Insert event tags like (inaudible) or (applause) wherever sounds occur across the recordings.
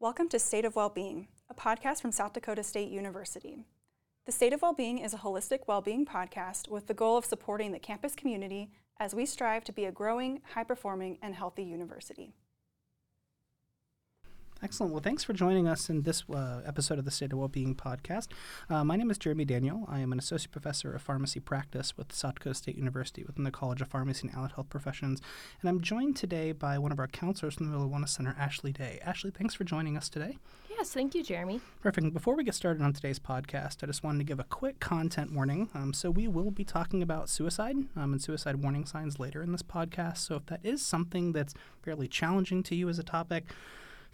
Welcome to State of Wellbeing, a podcast from South Dakota State University. The State of Wellbeing is a holistic well-being podcast with the goal of supporting the campus community as we strive to be a growing, high-performing, and healthy university. Excellent. Well, thanks for joining us in this uh, episode of the State of Wellbeing podcast. Uh, my name is Jeremy Daniel. I am an associate professor of pharmacy practice with South Dakota State University within the College of Pharmacy and Allied Health Professions. And I'm joined today by one of our counselors from the Wellness Center, Ashley Day. Ashley, thanks for joining us today. Yes, thank you, Jeremy. Perfect. Before we get started on today's podcast, I just wanted to give a quick content warning. Um, so, we will be talking about suicide um, and suicide warning signs later in this podcast. So, if that is something that's fairly challenging to you as a topic,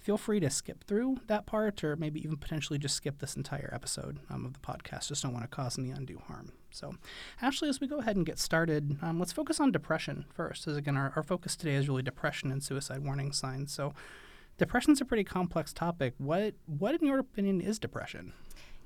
feel free to skip through that part or maybe even potentially just skip this entire episode um, of the podcast. Just don't want to cause any undue harm. So, Ashley, as we go ahead and get started, um, let's focus on depression first. As again, our, our focus today is really depression and suicide warning signs. So, depression is a pretty complex topic. What, what in your opinion, is depression?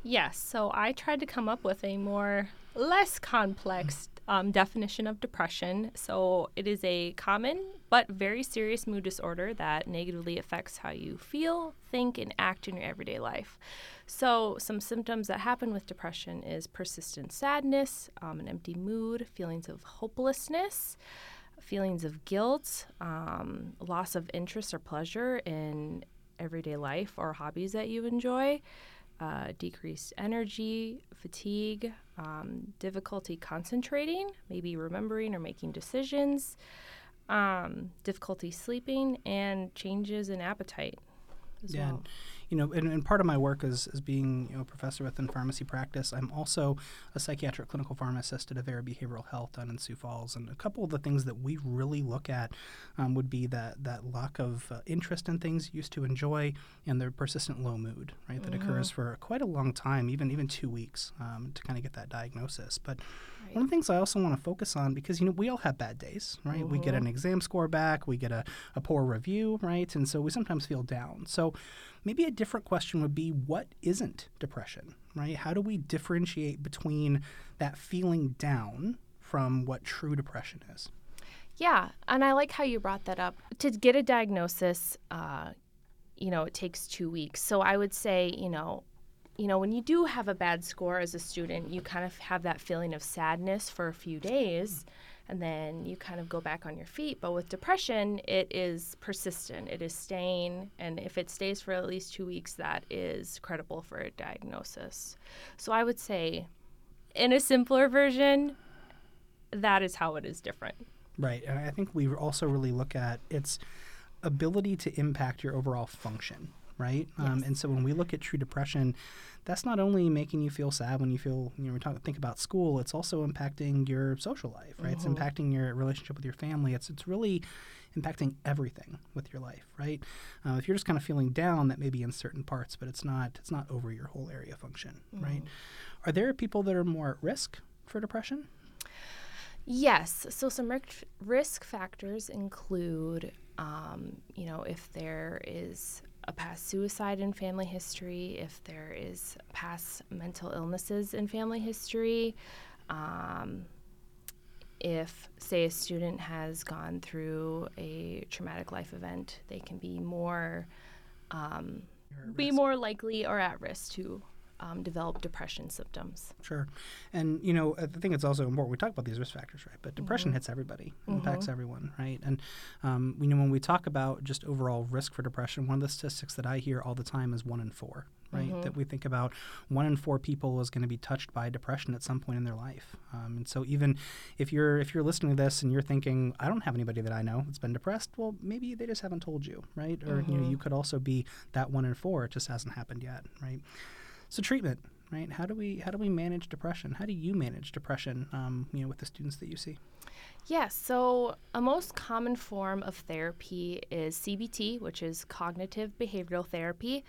Yes, so I tried to come up with a more less complex um, definition of depression. So it is a common but very serious mood disorder that negatively affects how you feel, think, and act in your everyday life. So some symptoms that happen with depression is persistent sadness, um, an empty mood, feelings of hopelessness. Feelings of guilt, um, loss of interest or pleasure in everyday life or hobbies that you enjoy, uh, decreased energy, fatigue, um, difficulty concentrating, maybe remembering or making decisions, um, difficulty sleeping, and changes in appetite as yeah, well you know, and, and, part of my work is, is being you know, a professor within pharmacy practice. I'm also a psychiatric clinical pharmacist at Avera Behavioral Health down in Sioux Falls. And a couple of the things that we really look at um, would be that, that lack of uh, interest in things you used to enjoy and the persistent low mood, right, that mm-hmm. occurs for quite a long time, even, even two weeks um, to kind of get that diagnosis. But right. one of the things I also want to focus on, because, you know, we all have bad days, right? Mm-hmm. We get an mm-hmm. exam score back, we get a, a poor review, right? And so we sometimes feel down. So maybe a different question would be what isn't depression, right? How do we differentiate between that feeling down from what true depression is? Yeah, and I like how you brought that up. To get a diagnosis, uh, you know, it takes two weeks. So I would say, you know, you know, when you do have a bad score as a student, you kind of have that feeling of sadness for a few days. And then you kind of go back on your feet. But with depression, it is persistent, it is staying, and if it stays for at least two weeks, that is credible for a diagnosis. So I would say, in a simpler version, that is how it is different. Right. And I think we also really look at its ability to impact your overall function right? Um, yes. Um, and so when we look at true depression, that's not only making you feel sad when you feel you know we talk think about school. It's also impacting your social life, right? Mm-hmm. It's impacting your relationship with your family. It's it's really impacting everything with your life, right? Uh, if you're just kind of feeling down, that may be in certain parts, but it's not it's not over your whole area function, mm-hmm. right? Are there people that are more at risk for depression? Yes. So some risk factors include, um, you know, if there is a past suicide in family history, if there is past mental illnesses in family history, um, if, say, a student has gone through a traumatic life event, they can be more um, be more likely or at risk to um, develop depression symptoms. Sure. And, you know, I think it's also important. We talk about these risk factors, right? But depression mm-hmm. hits everybody, mm-hmm. impacts everyone, right? And, um, you know, when we talk about just overall risk for depression, one of the statistics that I hear all the time is one in four, right? Mm-hmm. That we think about one in four people is going to be touched by depression at some point in their life. Um, and so even if you're if you're listening to this and you're thinking, I don't have anybody that I know that's been depressed, well, maybe they just haven't told you, right? Or, you know, mm-hmm. you could also be that one in four. It just hasn't happened yet, right? So treatment, right? How do we how do we manage depression? How do you manage depression? Um, you know, with the students that you see. Yes. Yeah, so a most common form of therapy is CBT, which is cognitive behavioral therapy,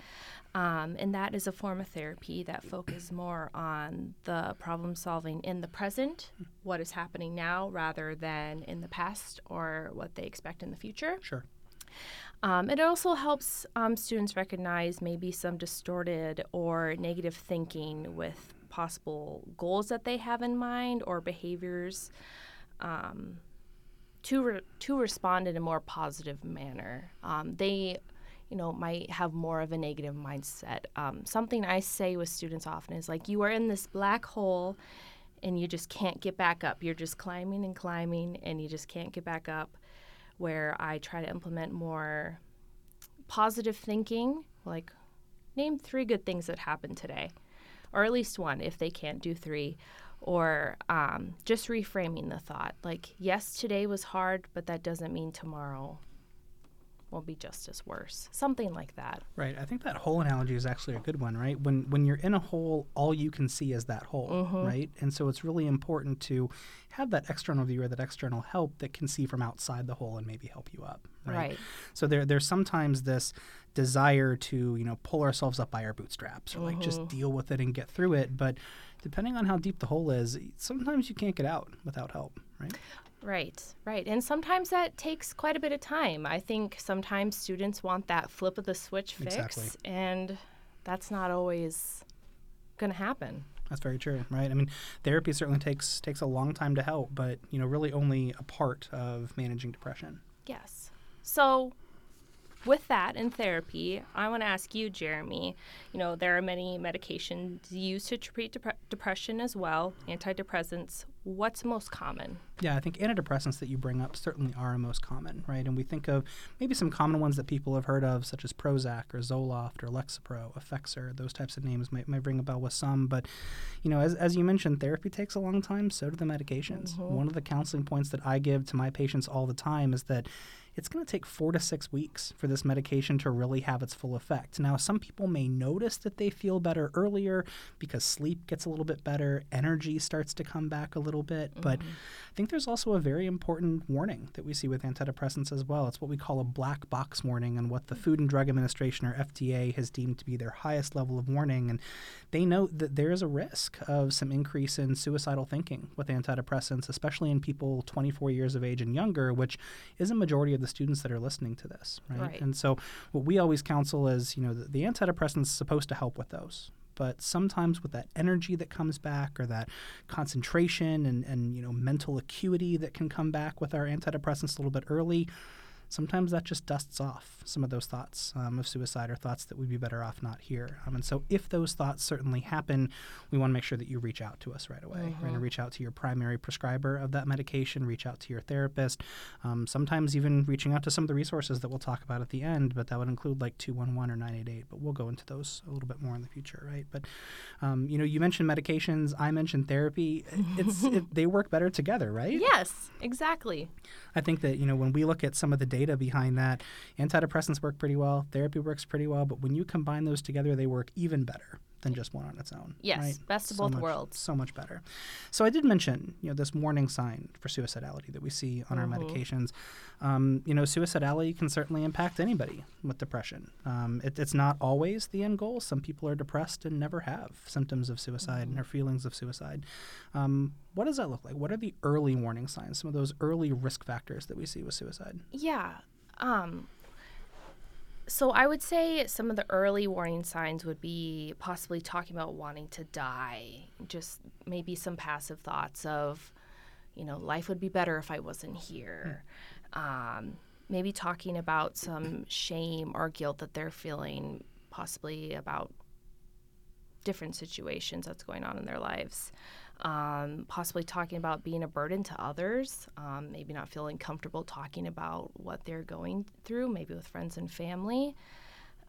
um, and that is a form of therapy that focuses more on the problem solving in the present, what is happening now, rather than in the past or what they expect in the future. Sure. Um, it also helps um, students recognize maybe some distorted or negative thinking with possible goals that they have in mind or behaviors um, to re- to respond in a more positive manner. Um, they, you know, might have more of a negative mindset. Um, something I say with students often is like, you are in this black hole and you just can't get back up. You're just climbing and climbing and you just can't get back up. Where I try to implement more positive thinking, like, name three good things that happened today, or at least one if they can't do three. Or um, just reframing the thought, like, yes, today was hard, but that doesn't mean tomorrow will be just as worse. Something like that. Right. I think that hole analogy is actually a good one, right? When when you're in a hole, all you can see is that hole, Mm-hmm. right? And so it's really important to have that external view or that external help that can see from outside the hole and maybe help you up, right? Right. So there there's sometimes this desire to, you know, pull ourselves up by our bootstraps or like Mm-hmm. just deal with it and get through it, but depending on how deep the hole is, sometimes you can't get out without help, right? Right, right. And sometimes that takes quite a bit of time. I think sometimes students want that flip of the switch fix, Exactly. and that's not always going to happen. That's very true, right? I mean, therapy certainly takes takes a long time to help, but you know, really only a part of managing depression. Yes. So, with that in therapy, I want to ask you, Jeremy. You know, there are many medications used to treat depre- depression as well, antidepressants. What's most common? Yeah, I think antidepressants that you bring up certainly are most common, right? And we think of maybe some common ones that people have heard of, such as Prozac or Zoloft or Lexapro, Effexor. Those types of names might, might ring a bell with some. But, you know, as, as you mentioned, therapy takes a long time, so do the medications. Mm-hmm. One of the counseling points that I give to my patients all the time is that it's going to take four to six weeks for this medication to really have its full effect. Now, some people may notice that they feel better earlier because sleep gets a little bit better, energy starts to come back a little bit. But mm-hmm. I think there's also a very important warning that we see with antidepressants as well. It's what we call a black box warning, and what the mm-hmm. Food and Drug Administration or FDA has deemed to be their highest level of warning. And they note that there is a risk of some increase in suicidal thinking with antidepressants, especially in people 24 years of age and younger, which is a majority of the students that are listening to this, right? Right. And so, what we always counsel is, you know, the, the antidepressants supposed to help with those. But sometimes with that energy that comes back, or that concentration and, and you know mental acuity that can come back with our antidepressants a little bit early, sometimes that just dusts off some of those thoughts um, of suicide or thoughts that we'd be better off not here. Um, and so, if those thoughts certainly happen, we want to make sure that you reach out to us right away. Right? And reach out to your primary prescriber of that medication, reach out to your therapist, um, sometimes even reaching out to some of the resources that we'll talk about at the end, but that would include like 211 or 988. But we'll go into those a little bit more in the future, right? But, um, you know, you mentioned medications, I mentioned therapy. It's, it, (laughs) they work better together, right? Yes, exactly. I think that you know when we look at some of the data behind that, antidepressants work pretty well, therapy works pretty well, but when you combine those together, they work even better than just one on its own. Yes, right? best of So both much- worlds. So much better. So I did mention you know this warning sign for suicidality that we see on our Mm-hmm. medications. Um, you know, suicidality can certainly impact anybody with depression. Um, it, it's not always the end goal. Some people are depressed and never have symptoms of suicide Mm-hmm. or feelings of suicide. Um, what does that look like? What are the early warning signs? Some of those early risk factors that we see with suicide. Yeah. Um, so I would say some of the early warning signs would be possibly talking about wanting to die, just maybe some passive thoughts of, you know, life would be better if I wasn't here. Um, maybe talking about some shame or guilt that they're feeling, possibly about different situations that's going on in their lives. Um, possibly talking about being a burden to others, um, maybe not feeling comfortable talking about what they're going through, maybe with friends and family.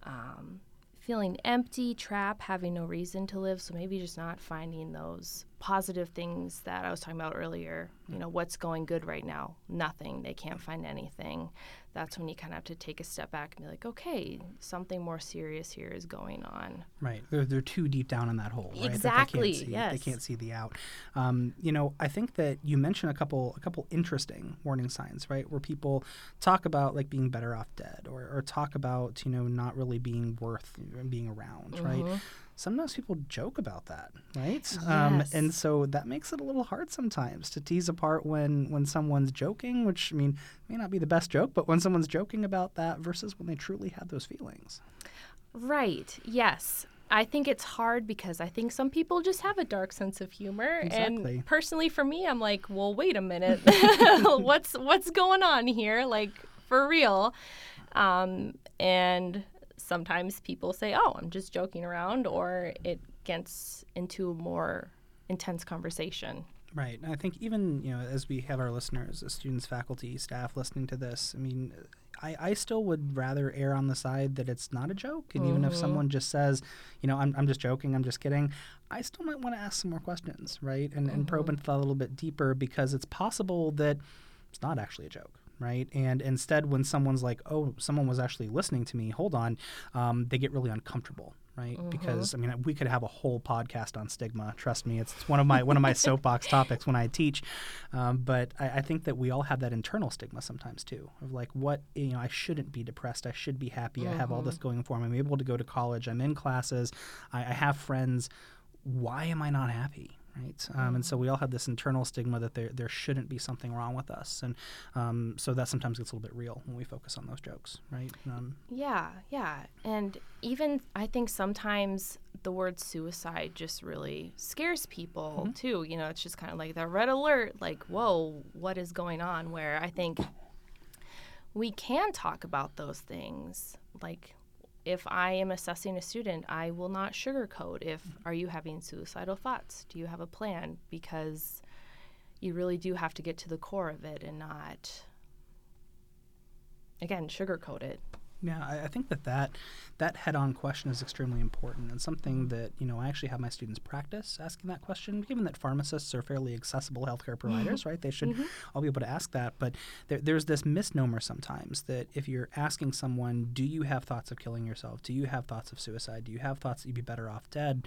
Um, feeling empty, trapped, having no reason to live. So maybe just not finding those positive things that I was talking about earlier. You know, what's going good right now? Nothing. They can't find anything. That's when you kind of have to take a step back and be like, okay, something more serious here is going on. Right. They're, they're too deep down in that hole. Right? that Exactly, They can't see, yes. They can't see the out. Um, you know, I think that you mentioned a couple a couple interesting warning signs, right? Where people talk about like being better off dead, or, or talk about you know not really being worth being around, Mm-hmm. right? Sometimes people joke about that, right? Um, Yes. and so that makes it a little hard sometimes to tease apart when when someone's joking, which I mean may not be the best joke, but when someone's joking about that versus when they truly have those feelings. Right. Yes. I think it's hard because I think some people just have a dark sense of humor. Exactly. And personally for me, I'm like, well, wait a minute. (laughs) what's what's going on here? Like for real. Um, and sometimes people say, oh, I'm just joking around, or it gets into a more intense conversation. Right. And I think even, you know, as we have our listeners, students, faculty, staff listening to this, I mean, I, I still would rather err on the side that it's not a joke. And mm-hmm. even if mm-hmm. someone just says, you know, I'm, I'm just joking, I'm just kidding, I still might want to ask some more questions, right? And, mm-hmm. and probe mm-hmm. into that a little bit deeper because it's possible that it's not actually a joke right? And instead, when someone's like, "Oh, someone was actually listening to me," hold on, um, they get really uncomfortable, right? Mm-hmm. Because I mean, we could have a whole podcast on stigma. Trust me, it's, it's one of my one of my soapbox topics when I teach. Um, but I, I, think that we all have that internal stigma sometimes too, of like, what you know, I shouldn't be depressed. I should be happy. Mm-hmm. I have all this mm-hmm. going for me. I'm able to go to college. I'm in classes. I, I have friends. Why am I not happy? Right? Um, and so we all have this internal stigma that there there shouldn't be something wrong with us, and um, so that sometimes gets a little bit real when we focus on those jokes, right? Um, yeah, yeah, and even I think sometimes the word suicide just really scares people mm-hmm. too. You know, it's just kind of like that red alert, like whoa, what is going on? Where I think we can talk about those things, like if I am assessing a student, I will not sugarcoat if mm-hmm. are you having suicidal thoughts? Do you have a plan? Because you really do have to get to the core of it and not again sugarcoat it. Yeah, I, I, think that, that that head-on question is extremely important and something that you know I actually have my students practice asking that question. Given that pharmacists are fairly accessible healthcare providers, right? They should mm-hmm. all be able to ask that. But there, there's this misnomer sometimes that if you're asking someone, "Do you have thoughts of killing yourself? Do you have thoughts of suicide? Do you have thoughts that you'd be better off dead?"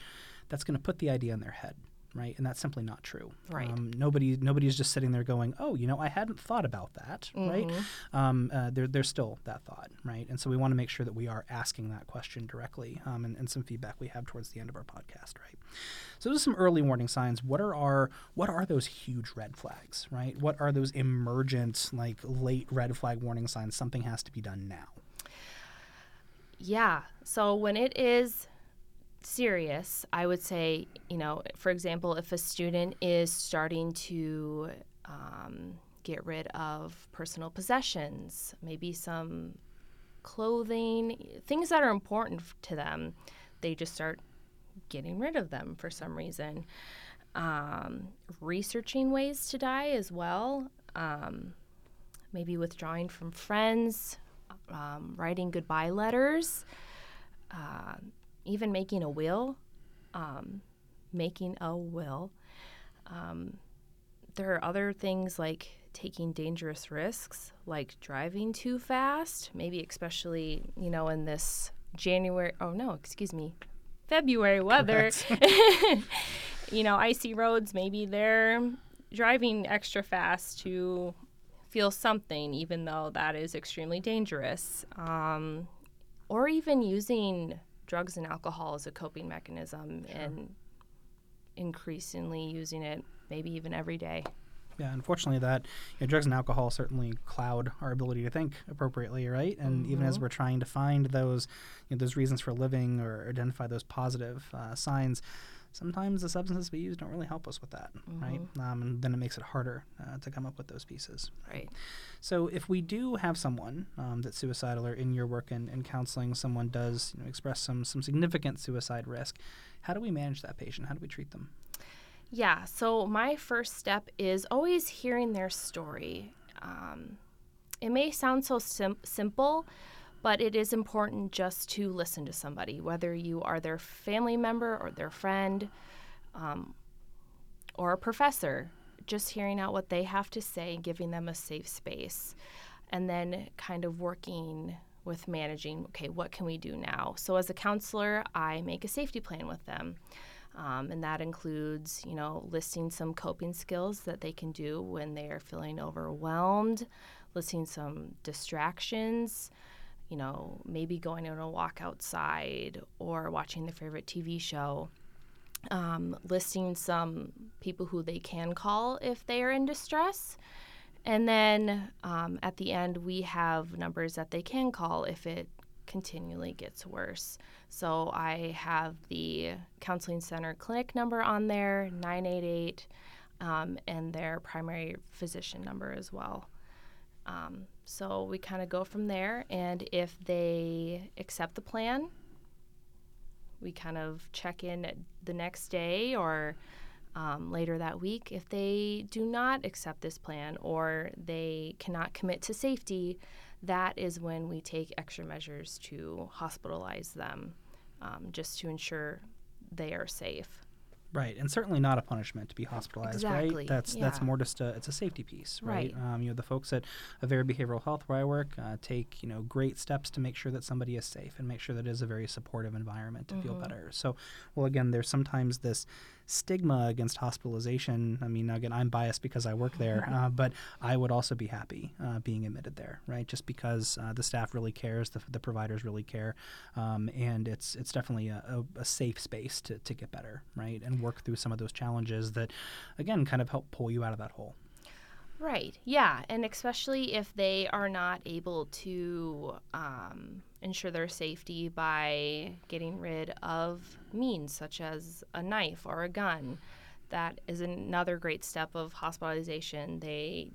That's going to put the idea in their head right? And that's simply not true. Right. Um, nobody nobody's just sitting there going, oh, you know, I hadn't thought about that, mm-hmm. right? Um, uh, there, there's still that thought, right? And so we want to make sure that we are asking that question directly, um, and, and some feedback we have towards the end of our podcast, right? So those are some early warning signs. What are our what are those huge red flags, right? What are those emergent, like late red flag warning signs? Something has to be done now. Yeah. So when it is serious, I would say, you know, for example, if a student is starting to um, get rid of personal possessions, maybe some clothing, things that are important to them, they just start getting rid of them for some reason. Um, researching ways to die as well, um, maybe withdrawing from friends, um, writing goodbye letters. Uh, even making a will, um, making a will. Um, there are other things like taking dangerous risks, like driving too fast, maybe especially, you know, in this January, oh no, excuse me, February weather. (laughs) you know, icy roads, maybe they're driving extra fast to feel something, even though that is extremely dangerous. Um, or even using drugs and alcohol as a coping mechanism sure. and increasingly using it maybe even every day. Yeah, unfortunately, that you know, drugs and alcohol certainly cloud our ability to think appropriately, right? And mm-hmm. even as mm-hmm. we're trying to find those, you know, those reasons for living or identify those positive uh, signs, sometimes the substances we use don't really help us with that, mm-hmm. right? Um, and then it makes it harder uh, to come up with those pieces. Right. So if we do have someone um, that's suicidal, or in your work in, in counseling, someone does you know, express some some significant suicide risk, how do we manage that patient? How do we treat them? Yeah. So my first step is always hearing their story. Um, it may sound so sim- simple but it is important just to listen to somebody, whether you are their family member or their friend um, or a professor. Just hearing out what they have to say and giving them a safe space. And then kind of working with managing okay, what can we do now? So, as a counselor, I make a safety plan with them. Um, and that includes, you know, listing some coping skills that they can do when they are feeling overwhelmed, listing some distractions, you know, maybe going on a walk outside or watching their favorite TV show. Um, listing some people who they can call if they are in distress. And then um, at the end, we have numbers that they can call if it continually gets worse. So I have the Counseling Center clinic number on there, 988, um, and their primary physician number as well. Um, so we kind of go from there, and if they accept the plan, we kind of check in the next day or um, later that week. If they do not accept this plan or they cannot commit to safety, that is when we take extra measures to hospitalize them um, just to ensure they are safe. Right, and certainly not a punishment to be hospitalized, Exactly, right? That's that's more just a it's a safety piece, right? Right. Um, you know, the folks at Avera Behavioral Health where I work uh, take you know great steps to make sure that somebody is safe and make sure that it is a very supportive environment to Mm-hmm. feel better. So, well, again, there's sometimes this stigma against hospitalization. I mean, again, I'm biased because I work there, (laughs) uh, but I would also be happy uh, being admitted there, right? Just because uh, the staff really cares, the, the providers really care, um, and it's it's definitely a, a, a safe space to, to get better, right? And work through some of those challenges that, again, kind of help pull you out of that hole. Right. Yeah, and especially if they are not able to um, ensure their safety by getting rid of means such as a knife or a gun, that is another great step of hospitalization. They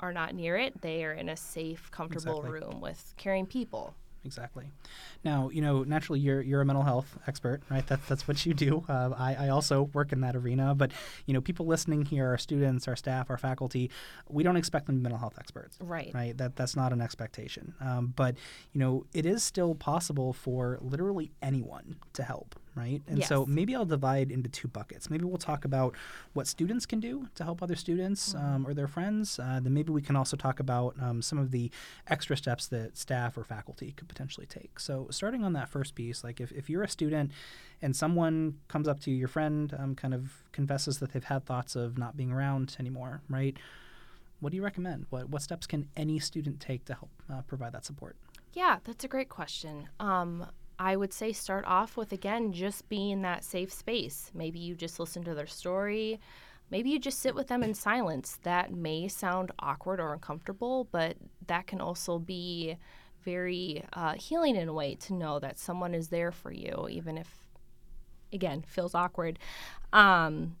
are not near it. They are in a safe, comfortable Exactly. room with caring people. Exactly. Now, you know, naturally, you're you're a mental health expert, right? That's that's what you do. Uh, I, I also work in that arena, but you know, people listening here, our students, our staff, our faculty, we don't expect them to be mental health experts, Right. Right. That that's not an expectation. Um, but you know, it is still possible for literally anyone to help, right? And so maybe I'll divide into two buckets. Maybe we'll talk about what students can do to help other students um, or their friends. Uh, then maybe we can also talk about um, some of the extra steps that staff or faculty could potentially take. So starting on that first piece, like if, if you're a student and someone comes up to you, your friend um, kind of confesses that they've had thoughts of not being around anymore, right? What do you recommend? What, what steps can any student take to help uh, provide that support? Yeah, that's a great question. Um, I would say start off with again just being that safe space. Maybe you just listen to their story. Maybe you just sit with them in silence. That may sound awkward or uncomfortable, but that can also be very uh, healing in a way to know that someone is there for you, even if, again, feels awkward. Um,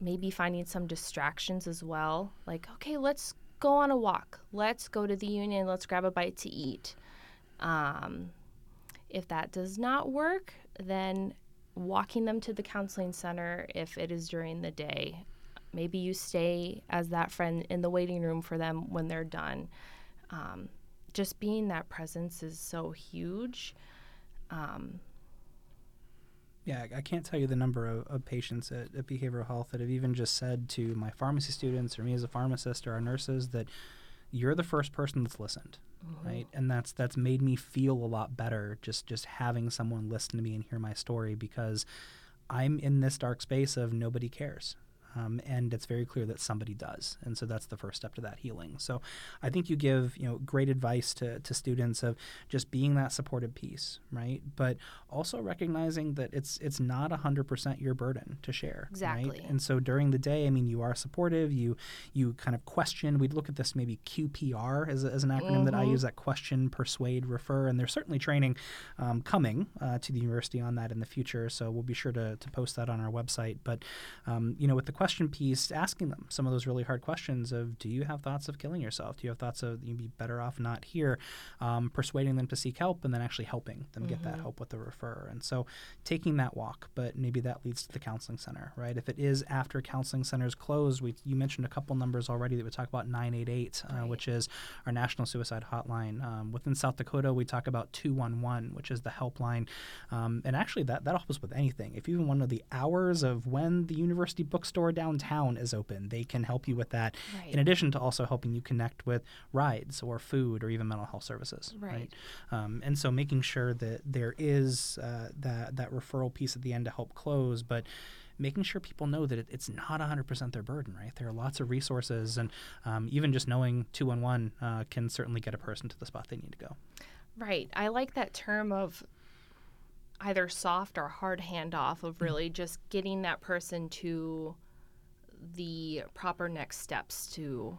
maybe finding some distractions as well. Like, okay, let's go on a walk. Let's go to the union. Let's grab a bite to eat. Um, if that does not work, then walking them to the counseling center if it is during the day. Maybe you stay as that friend in the waiting room for them when they're done. Um, just being that presence is so huge. Um, Yeah, I- can't tell you the number of, of patients at, at behavioral health that have even just said to my pharmacy students or me as a pharmacist or our nurses that you're the first person that's listened, mm-hmm. right? And that's that's made me feel a lot better just just having someone listen to me and hear my story because I'm in this dark space of nobody cares. Um, and it's very clear that somebody does, and so that's the first step to that healing. So, I think you give you know great advice to, to students of just being that supportive piece, right? But also recognizing that it's it's not hundred percent your burden to share, Exactly. Right? And so during the day, I mean, you are supportive. You you kind of question. We'd look at this maybe QPR as, as an acronym that I use. That question, persuade, refer, and there's certainly training um, coming uh, to the university on that in the future. So we'll be sure to, to post that on our website. But um, you know, with the question piece, asking them some of those really hard questions of, do you have thoughts of killing yourself? Do you have thoughts of you'd be better off not here? Um, persuading them to seek help, and then actually helping them get that help with the refer. And so taking that walk, but maybe that leads to the counseling center, right? If it is after counseling centers close, we you mentioned a couple numbers already that we talk about 988, uh, which is our national suicide hotline. Um, within South Dakota, we talk about 211, which is the helpline. Um, and actually, that, that helps with anything. If you even want to know the hours of when the university bookstore downtown is open, they can help you with that, Right. in addition to also helping you connect with rides or food or even mental health services. Right. Um, and so making sure that there is uh, that, that referral piece at the end to help close, but making sure people know that it, it's not 100% their burden, right? There are lots of resources, and um, even just knowing 211 uh, can certainly get a person to the spot they need to go. Right. I like that term of either soft or hard handoff of really just getting that person to the proper next steps to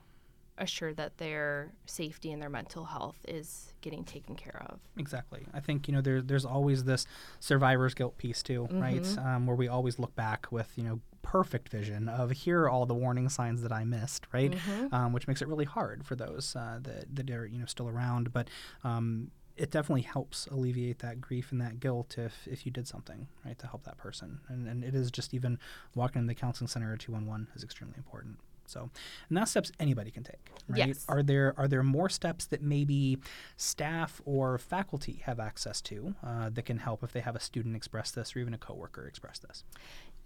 assure that their safety and their mental health is getting taken care of. Exactly. I think you know there, there's always this survivor's guilt piece too, mm-hmm. right? Um, where we always look back with you know perfect vision of here are all the warning signs that I missed, right? Mm-hmm. Um, which makes it really hard for those uh, that that are you know still around, but. Um, it definitely helps alleviate that grief and that guilt if, if you did something right to help that person and, and it is just even walking in the counseling center or 211 is extremely important so, and that's steps anybody can take. Right? Yes. Are there are there more steps that maybe staff or faculty have access to uh, that can help if they have a student express this or even a coworker express this?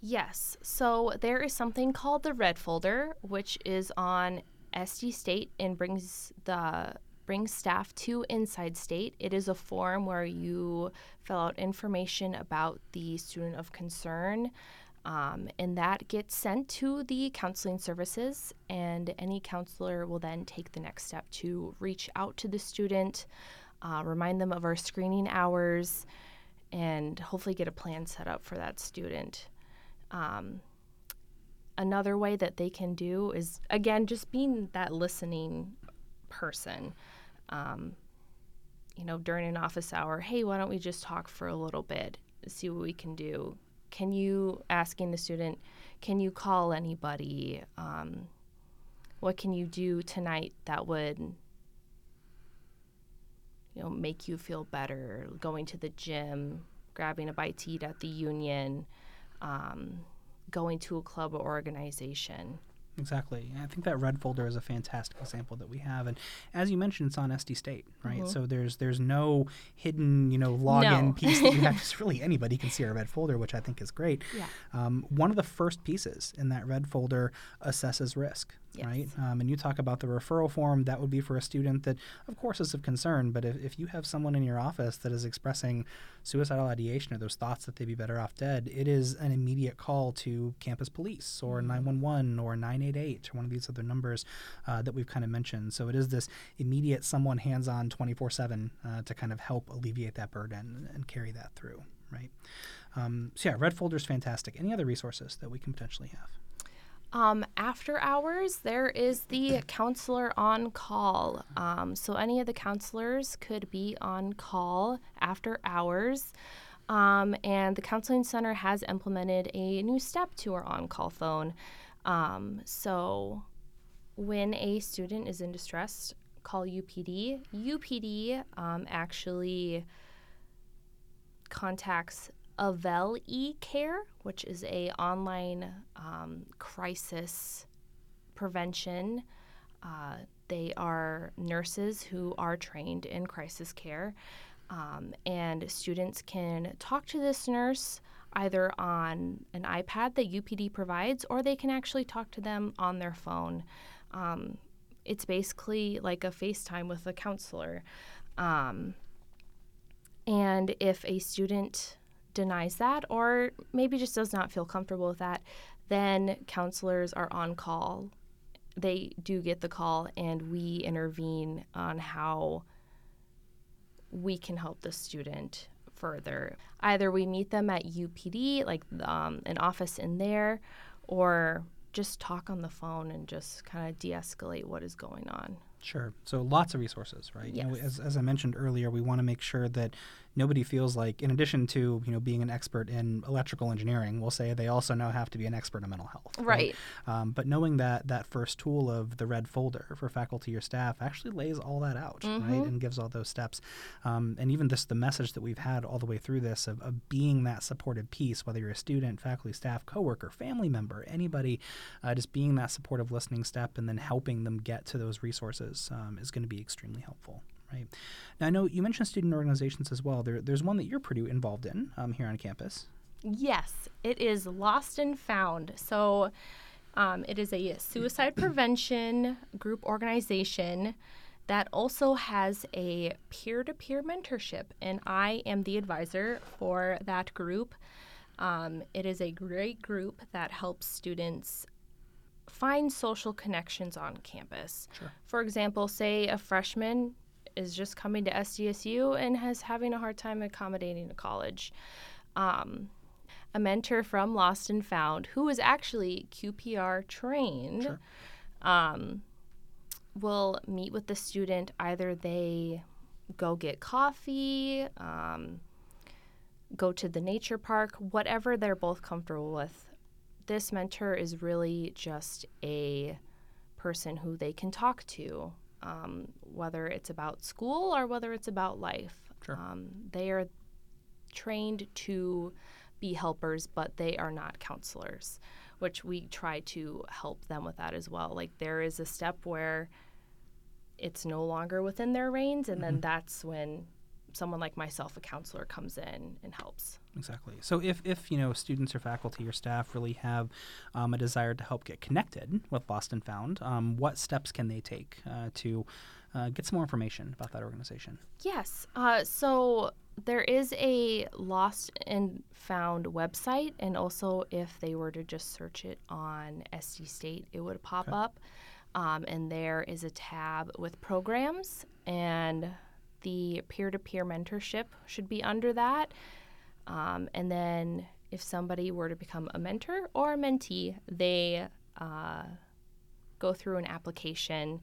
Yes. So there is something called the Red Folder, which is on SD State and brings the brings staff to Inside State. It is a form where you fill out information about the student of concern. Um, and that gets sent to the counseling services, and any counselor will then take the next step to reach out to the student, uh, remind them of our screening hours, and hopefully get a plan set up for that student. Um, another way that they can do is, again, just being that listening person. Um, you know, during an office hour, hey, why don't we just talk for a little bit, see what we can do, can you asking the student can you call anybody? Um, what can you do tonight that would you know make you feel better? Going to the gym grabbing a bite to eat at the union um, going to a club or organization Exactly. I think that red folder is a fantastic example that we have, and as you mentioned, it's on SD State, right? Mm-hmm. So there's there's no hidden you know login no. (laughs) piece that you have. Just really anybody can see our red folder, which I think is great. Yeah. Um, one of the first pieces in that red folder assesses risk yes. right? Um, and you talk about the referral form, that would be for a student that, of course, is of concern. But if, if you have someone in your office that is expressing suicidal ideation or those thoughts that they'd be better off dead, it is an immediate call to campus police or mm-hmm. 911 or 988 or one of these other numbers uh, that we've kind of mentioned. So it is this immediate someone hands on 24 uh, 7 to kind of help alleviate that burden and carry that through, right? Um, so yeah, Red Folder is fantastic. Any other resources that we can potentially have? Um, after hours, there is the counselor on call. Um, so any of the counselors could be on call after hours. Um, and the counseling center has implemented a new step to our on call phone. Um, so when a student is in distress, call UPD. UPD um, actually contacts Avel E Care, which is a online um, crisis prevention. Uh, they are nurses who are trained in crisis care, um, and students can talk to this nurse either on an iPad that UPD provides, or they can actually talk to them on their phone. Um, it's basically like a FaceTime with a counselor. Um, and if a student denies that or maybe just does not feel comfortable with that, then counselors are on call. They do get the call, and we intervene on how we can help the student further. Either we meet them at UPD, like um, an office in there, or just talk on the phone and just kind of de escalate what is going on. Sure. So lots of resources, right? Yes. You know, as, as I mentioned earlier, we want to make sure that nobody feels like, in addition to you know being an expert in electrical engineering, we'll say they also now have to be an expert in mental health. Right. right? Um, but knowing that that first tool of the red folder for faculty or staff actually lays all that out, mm-hmm. right, and gives all those steps. Um, and even this the message that we've had all the way through this of, of being that supportive piece, whether you're a student, faculty, staff, coworker, family member, anybody, uh, just being that supportive listening step and then helping them get to those resources um, is going to be extremely helpful right? Now, I know you mentioned student organizations as well. There, there's one that you're pretty involved in um, here on campus. Yes, it is Lost and Found. So, um, it is a suicide prevention group organization that also has a peer to peer mentorship, and I am the advisor for that group. Um, it is a great group that helps students find social connections on campus. Sure. For example, say a freshman is just coming to SDSU and has having a hard time accommodating to college. Um, a mentor from Lost and Found, who was actually QPR trained, sure. um, will meet with the student. Either they go get coffee, um, go to the nature park, whatever they're both comfortable with. This mentor is really just a person who they can talk to, um, whether it's about school or whether it's about life. Sure. Um, they are trained to be helpers, but they are not counselors, which we try to help them with that as well. Like there is a step where it's no longer within their reins, and then that's when someone like myself, a counselor, comes in and helps. Exactly. So if, if you know students or faculty or staff really have um, a desire to help get connected with Lost and Found, um, what steps can they take uh, to uh, get some more information about that organization? Yes. Uh, so there is a lost and found website, and also if they were to just search it on SD State, it would pop Okay. up. Um, and there is a tab with programs, and the peer to peer mentorship should be under that. Um, and then if somebody were to become a mentor or a mentee, they uh, go through an application.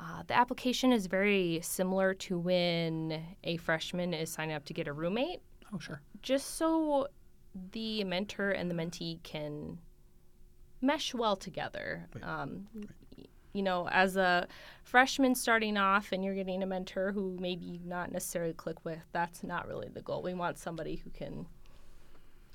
Uh, the application is very similar to when a freshman is signing up to get a roommate, Oh, sure. just so the mentor and the mentee can mesh well together. Right. Um, y- You know, as a freshman starting off and you're getting a mentor who maybe not necessarily click with, that's not really the goal. We want somebody who can,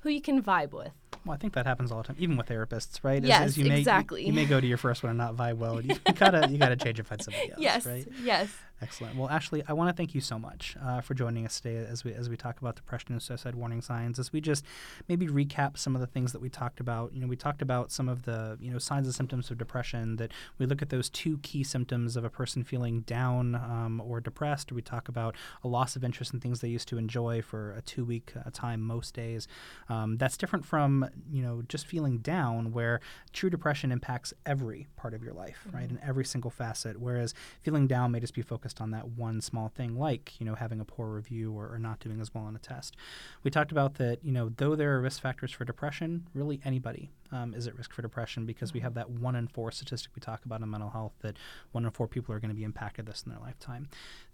who you can vibe with. Well, I think that happens all the time, even with therapists, right? As- Yes, as you may, exactly. You, may go to your first one and not vibe well. You gotta you gotta change and (laughs) find somebody else, yes, right? yes. Excellent. Well, Ashley, I want to thank you so much uh, for joining us today as we as we talk about depression and suicide warning signs. As we just maybe recap some of the things that we talked about. You know, we talked about some of the you know signs and symptoms of depression. That we look at those two key symptoms of a person feeling down um, or depressed. We talk about a loss of interest in things they used to enjoy for a two week uh, time most days. Um, that's different from you know just feeling down, where true depression impacts every part of your life, right, in every single facet. Whereas feeling down may just be focused on that one small thing, like you know having a poor review or, or not doing as well on a test. We talked about that. You know, though there are risk factors for depression, really anybody um, is at risk for depression because we have that one in four statistic we talk about in mental health that one in four people are going to be impacted this in their lifetime.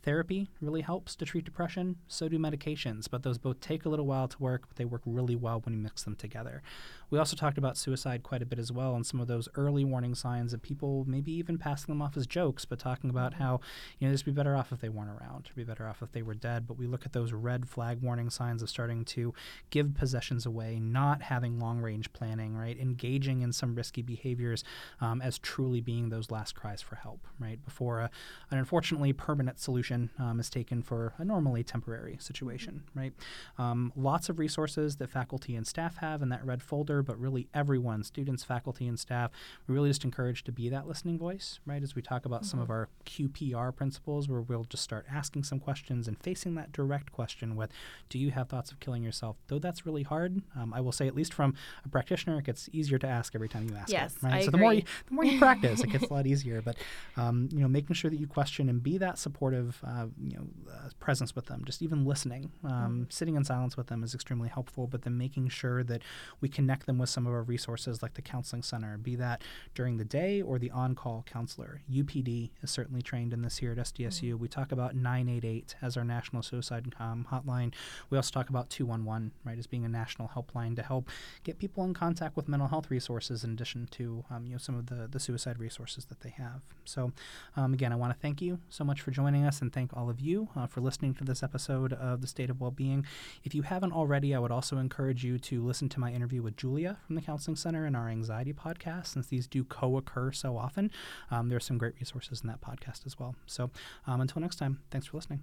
Therapy really helps to treat depression. So do medications, but those both take a little while to work, but they work really well when you mix them together. We also talked about suicide quite a bit as well, and some of those early warning signs of people maybe even passing them off as jokes, but talking about how you know they'd be better off if they weren't around, be better off if they were dead. But we look at those red flag warning signs of starting to give possessions away, not having long range planning, right? Engaging in some risky behaviors um, as truly being those last cries for help, right? Before a, an unfortunately permanent solution um, is taken for a normally temporary situation, right? Um, lots of resources that faculty and staff have in that red folder, but really everyone, students, faculty, and staff, we really just encourage to be that listening voice, right? As we talk about some of our QPR principles, where we'll just start asking some questions and facing that direct question with, do you have thoughts of killing yourself? Though that's really hard, um, I will say, at least from a practitioner, it gets easier to ask every time you ask Yes, it, right? I so the more you, the more you practice, it gets a lot easier. But um, you know, making sure that you question and be that supportive, uh, you know, uh, presence with them, just even listening, um, sitting in silence with them is extremely helpful. But then making sure that we connect them with some of our resources, like the counseling center, be that during the day or the on-call counselor. UPD is certainly trained in this here at SDSU. We talk about 988 as our national suicide um, hotline. We also talk about 211, right, as being a national helpline to help get people in contact with mental health resources in addition to um, you know some of the, the suicide resources that they have. So um, again, I want to thank you so much for joining us and thank all of you uh, for listening to this episode of the State of Wellbeing. If you haven't already, I would also encourage you to listen to my interview with Julia from the Counseling Center and our anxiety podcast, since these do co-occur so often. Um, there are some great resources in that podcast as well. So um, until next time, thanks for listening.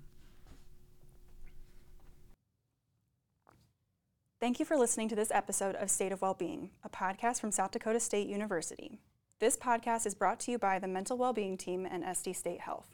Thank you for listening to this episode of State of Wellbeing, a podcast from South Dakota State University. This podcast is brought to you by the Mental Wellbeing Team and SD State Health.